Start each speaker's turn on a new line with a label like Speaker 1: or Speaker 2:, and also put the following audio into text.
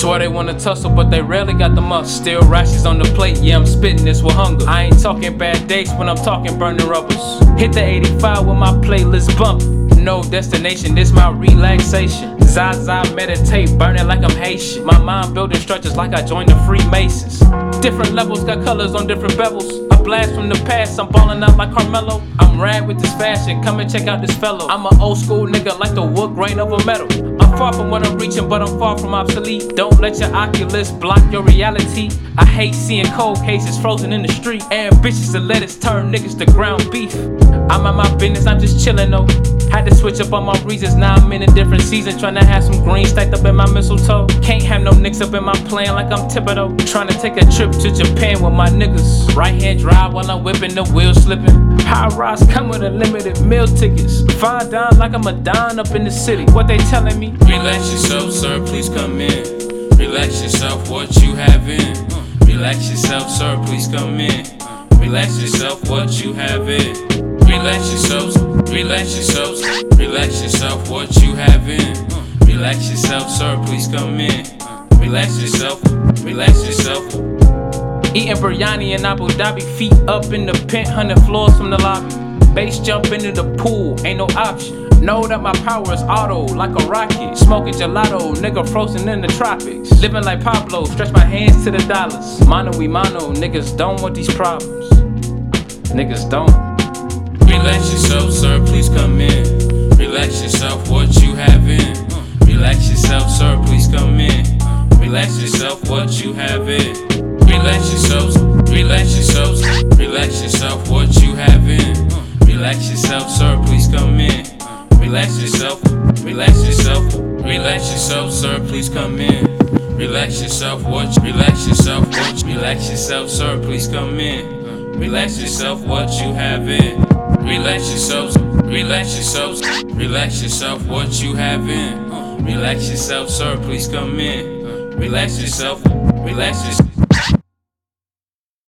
Speaker 1: Swear they wanna tussle, but they rarely got the muscle. Still rashes on the plate, yeah, I'm spitting this with hunger. I ain't talking bad dates when I'm talking burning rubbers. Hit the 85 with my playlist bump. No destination, this my relaxation. Zaza meditate, burning like I'm Haitian. My mind building structures like I joined the Freemasons. Different levels got colors on different bevels. A blast from the past, I'm balling out like Carmelo. I'm rad with this fashion, come and check out this fellow. I'm an old school nigga like the wood grain of a metal. I'm far from what I'm reaching, but I'm far from obsolete. Don't let your Oculus block your reality. I hate seeing cold cases frozen in the street. Ambitious to let us turn niggas to ground beef. I'm on my business, I'm just chillin' though. Had to switch up on my reasons, now I'm in a different season. Tryna have some green stacked up in my mistletoe. Can't have no nicks up in my plan like I'm Thibodeau. Tryna take a trip to Japan with my niggas. Right hand drive while I'm whipping the wheel slipping. High rise come with a limited meal tickets. Fine dine like I'm a dine up in the city. What they telling me?
Speaker 2: Relax yourself, sir, please come in. Relax yourself, what you have in. Relax yourself, sir, please come in. Relax yourself, what you have in. Relax yourselves, relax yourselves, relax yourself, what you have in. Relax yourself, sir, please come in. Uh, relax yourself, relax yourself.
Speaker 1: Eating biryani in Abu Dhabi, feet up in the pent, hundred floors from the lobby. Base jump into the pool, ain't no option. Know that my power is auto, like a rocket. Smoking gelato, nigga frozen in the tropics. Living like Pablo, stretch my hands to the dollars. Mano we mano, niggas don't want these problems. Niggas don't.
Speaker 2: Relax yourself, sir, please come in. Relax yourself, what you have in. Relax yourself, sir, please come in. Relax yourself, what you have in. Relax yourselves, relax yourselves, relax yourself, what you have in. Relax yourself, sir, please come in. Relax yourself, relax yourself, relax yourself, sir, please come in. Relax yourself, what relax yourself, what relax yourself, sir, please come in. Relax yourself, what you have in. Relax yourself, relax yourself, relax yourself, what you have in. Relax yourself, sir, please come in. Relax yourself, relax yourself.